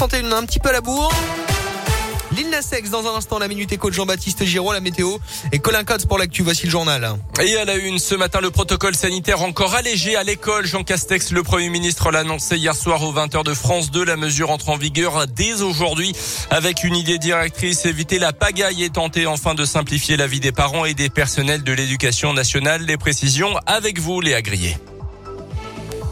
31, un petit peu à la bourre. Lille Sex dans un instant, la minute éco de Jean-Baptiste Giraud, la météo et Colin Cotes pour l'actu. Voici le journal. Et à la une, ce matin, le protocole sanitaire encore allégé à l'école. Jean Castex, le Premier ministre, l'a annoncé hier soir aux 20h de France 2. La mesure entre en vigueur dès aujourd'hui avec une idée directrice, éviter la pagaille et tenter enfin de simplifier la vie des parents et des personnels de l'éducation nationale. Les précisions avec vous, Léa Grillet.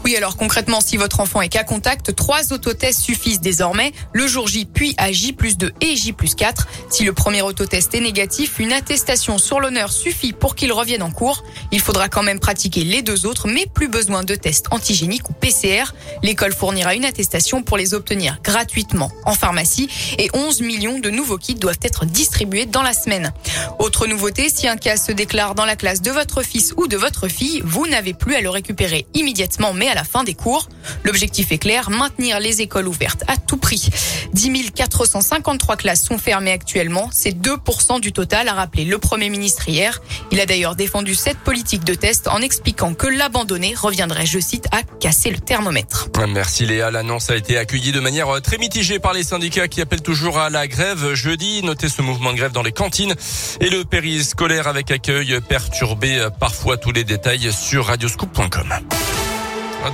Oui, alors concrètement, si votre enfant est cas contact, trois autotests suffisent désormais. Le jour J, puis à J plus 2 et J plus 4. Si le premier autotest est négatif, une attestation sur l'honneur suffit pour qu'il revienne en cours. Il faudra quand même pratiquer les deux autres, mais plus besoin de tests antigéniques ou PCR. L'école fournira une attestation pour les obtenir gratuitement en pharmacie et 11 millions de nouveaux kits doivent être distribués dans la semaine. Autre nouveauté, si un cas se déclare dans la classe de votre fils ou de votre fille, vous n'avez plus à le récupérer immédiatement, mais à la fin des cours. L'objectif est clair, maintenir les écoles ouvertes à tout prix. 10 453 classes sont fermées actuellement. C'est 2% du total, a rappelé le Premier ministre hier. Il a d'ailleurs défendu cette politique de test en expliquant que l'abandonner reviendrait, je cite, à casser le thermomètre. Merci Léa. L'annonce a été accueillie de manière euh, très mitigée par les syndicats qui appellent toujours à la grève jeudi. Notez ce mouvement de grève dans les cantines et le périscolaire avec accueil perturbé. Euh, parfois tous les détails sur radioscoop.com.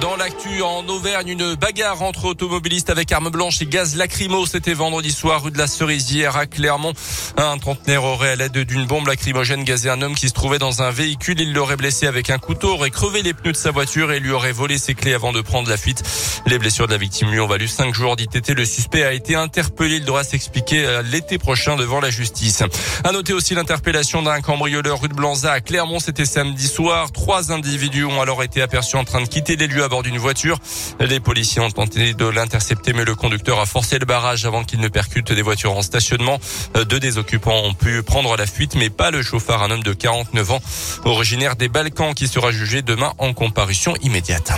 Dans l'actu en Auvergne, une bagarre entre automobilistes avec armes blanches et gaz lacrymo. C'était vendredi soir rue de la Cerisière à Clermont. Un trentenaire aurait à l'aide d'une bombe lacrymogène gazé un homme qui se trouvait dans un véhicule. Il l'aurait blessé avec un couteau, aurait crevé les pneus de sa voiture et lui aurait volé ses clés avant de prendre la fuite. Les blessures de la victime lui ont valu cinq jours d'ITT. Le suspect a été interpellé. Il devra s'expliquer euh, l'été prochain devant la justice. À noter aussi l'interpellation d'un cambrioleur rue de Blanza à Clermont. C'était samedi soir. Trois individus ont alors été aperçus en train de quitter les lieux à bord d'une voiture. Les policiers ont tenté de l'intercepter, mais le conducteur a forcé le barrage avant qu'il ne percute des voitures en stationnement. Deux des occupants ont pu prendre la fuite, mais pas le chauffeur, un homme de 49 ans, originaire des Balkans, qui sera jugé demain en comparution immédiate.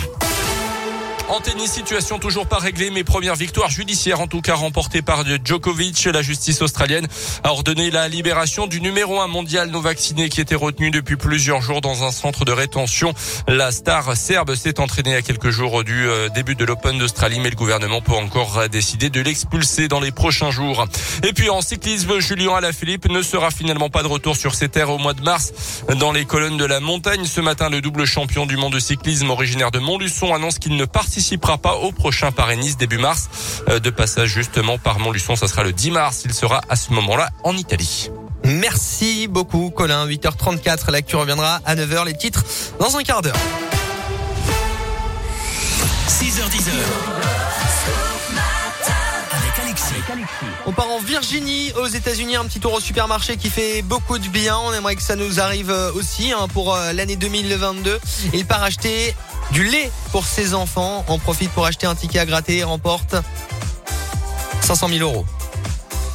En tennis, situation toujours pas réglée, mais première victoire judiciaire en tout cas remportée par Djokovic. La justice australienne a ordonné la libération du numéro un mondial non vacciné qui était retenu depuis plusieurs jours dans un centre de rétention. La star serbe s'est entraînée à quelques jours du euh, début de l'Open d'Australie, mais le gouvernement peut encore décider de l'expulser dans les prochains jours. Et puis en cyclisme, Julien Alaphilippe ne sera finalement pas de retour sur ses terres au mois de mars. Dans les colonnes de la montagne, ce matin, le double champion du monde de cyclisme originaire de Montluçon annonce qu'il ne participe participera pas au prochain Paris-Nice début mars. Euh, de passage justement par Montluçon, ça sera le 10 mars. Il sera à ce moment-là en Italie. Merci beaucoup Colin. 8h34, l'actu reviendra à 9h. Les titres dans un quart d'heure. 6h10. On part en Virginie, aux États-Unis, un petit tour au supermarché qui fait beaucoup de bien. On aimerait que ça nous arrive euh, aussi hein, pour euh, l'année 2022. Il part acheter du lait pour ses enfants. On profite pour acheter un ticket à gratter. Remporte 500 000 euros.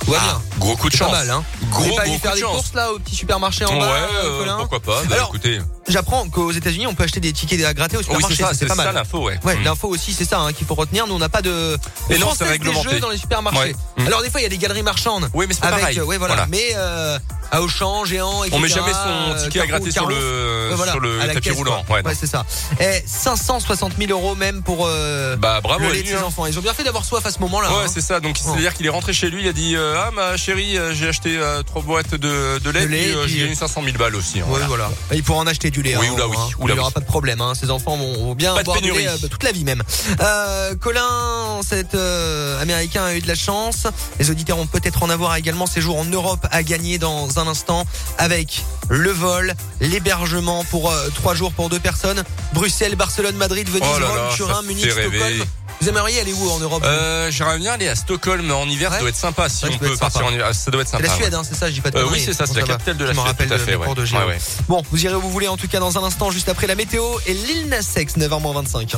Ouais, ah, Gros coup de chance. Pas mal, hein. Gros, pas gros faire des courses là au petit supermarché en ouais, bas. Euh, pourquoi pas bah, écoutez. J'apprends qu'aux États-Unis, on peut acheter des tickets à gratter au supermarché. Oui, c'est pas mal. ça l'info, ouais. Ouais, mm. l'info aussi, c'est ça hein, qu'il faut retenir. Nous, on n'a pas de. Et non, c'est réglementé. Des jeux dans les supermarchés. Mm. Alors des fois, il y a des galeries marchandes. Oui, mais c'est pas pareil. Ouais, voilà. Mais euh, à Auchan, géant, etc. On met jamais son ticket à gratter sur le sur le tapis roulant. Ouais, c'est ça. Et 560 000 euros même pour. Euh, bah bravo le lait de ses enfants. Ils ont bien fait d'avoir soif à ce moment-là. Ouais, hein. c'est ça. Donc c'est-à-dire qu'il est rentré chez lui, il a dit ah ma chérie, j'ai acheté trois boîtes de de lait, et j'ai gagné 500 000 balles aussi. Ouais, voilà. Il pourra en acheter du Oui, hein, oula oui. Il n'y aura pas de problème. Hein. Ces enfants vont bien pas de lait euh, toute la vie même. Euh, Colin, cet euh, Américain a eu de la chance. Les auditeurs vont peut-être en avoir également. Séjour en Europe à gagner dans un instant avec le vol, l'hébergement pour euh, trois jours pour deux personnes. Bruxelles, Barcelone, Madrid, Venise, oh là Rome, là, Turin, Munich, rêver. Vous aimeriez aller où en Europe euh, J'aimerais bien aller à Stockholm en hiver, Ouais. ça doit être sympa si Ouais, on peut partir en hiver. Ça doit être C'est sympa. la Suède, ouais. hein, c'est ça, je dis pas de Euh, oui, c'est ça, c'est Bon, la capitale de la Je me Suède, rappelle tout à de fait, mes ouais. cours de géo. Ouais, ouais. Bon, vous irez où vous voulez en tout cas dans un instant, juste après la météo et Lil Nas X, 9h25.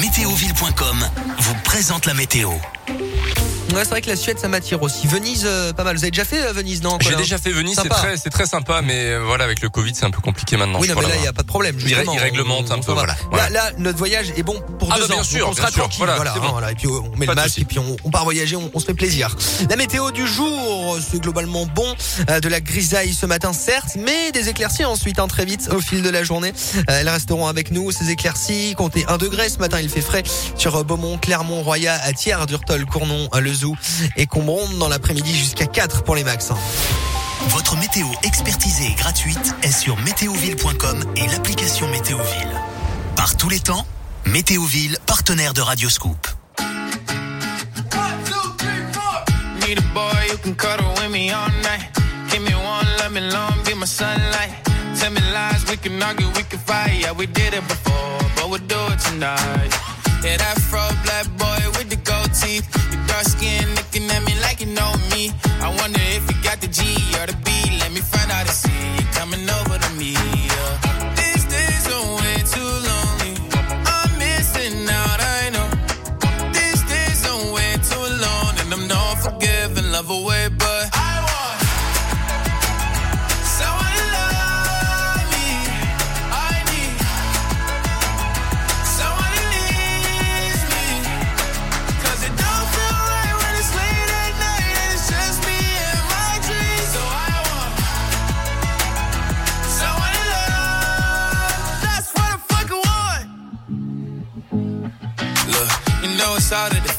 Météoville.com vous présente la météo. Ouais, c'est vrai que la Suède, ça m'attire aussi. Venise, euh, pas mal. Vous avez déjà fait euh, Venise, non J'ai déjà fait Venise, c'est très, c'est très sympa, mais euh, voilà, avec le Covid, c'est un peu compliqué maintenant. Oui, non, mais là, il n'y a pas de problème. Il il réglemente un peu, va. voilà. Là, là, notre voyage est bon pour Ah deux bah, bien ans. sûr, on bien sera sûr. tranquille. Voilà, hein, bon. voilà. Et puis on met Pas le masque et puis on, on part voyager, on, on se fait plaisir. La météo du jour, c'est globalement bon. Euh, de la grisaille ce matin, certes, mais des éclaircies ensuite, hein, très vite, au fil de la journée. Elles resteront avec nous, ces éclaircies. Comptez 1 degré ce matin, il fait frais sur Beaumont, Clermont, Roya, à Thiers, Durtol, Cournon, Le Et Combron. Dans l'après-midi, jusqu'à 4 pour les max. hein. Votre météo expertisée et gratuite est sur météoville.com et l'application Météoville. Par tous les temps, Météoville, partenaire de Radioscoop. Need a boy who can cuddle with me all night. Give me one, let me long, be my sunlight. Tell me lies, we can argue, we can fight. Yeah, we did it before, but we'll do it tonight. Yeah, that fro black boy with the gold teeth. I want it.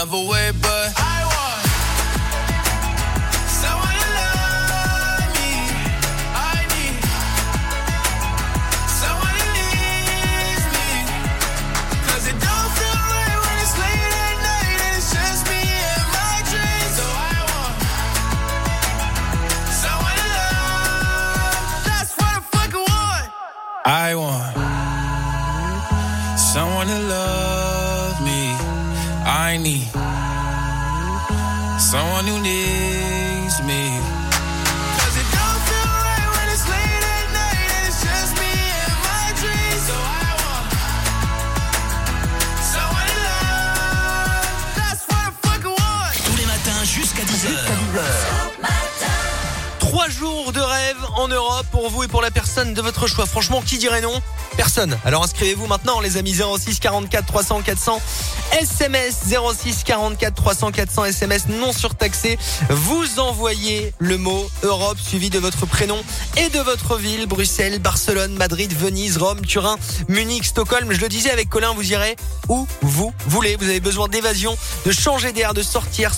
Forgiving, love away, but someone who needs me. 'Cause it don't feel right when it's late at night it's just me and my dreams. So I want someone to love. That's what I fucking want. Tous les matins jusqu'à 10h. Trois jours de rêve en Europe pour vous et pour la personne de votre choix. Franchement, qui dirait non? Personne. Alors inscrivez-vous maintenant, les amis 06 44 300 400 SMS 06 44 300 400 SMS non surtaxé. Vous envoyez le mot Europe suivi de votre prénom et de votre ville. Bruxelles, Barcelone, Madrid, Venise, Rome, Turin, Munich, Stockholm. Je le disais avec Colin, vous irez où vous voulez. Vous avez besoin d'évasion, de changer d'air, de sortir.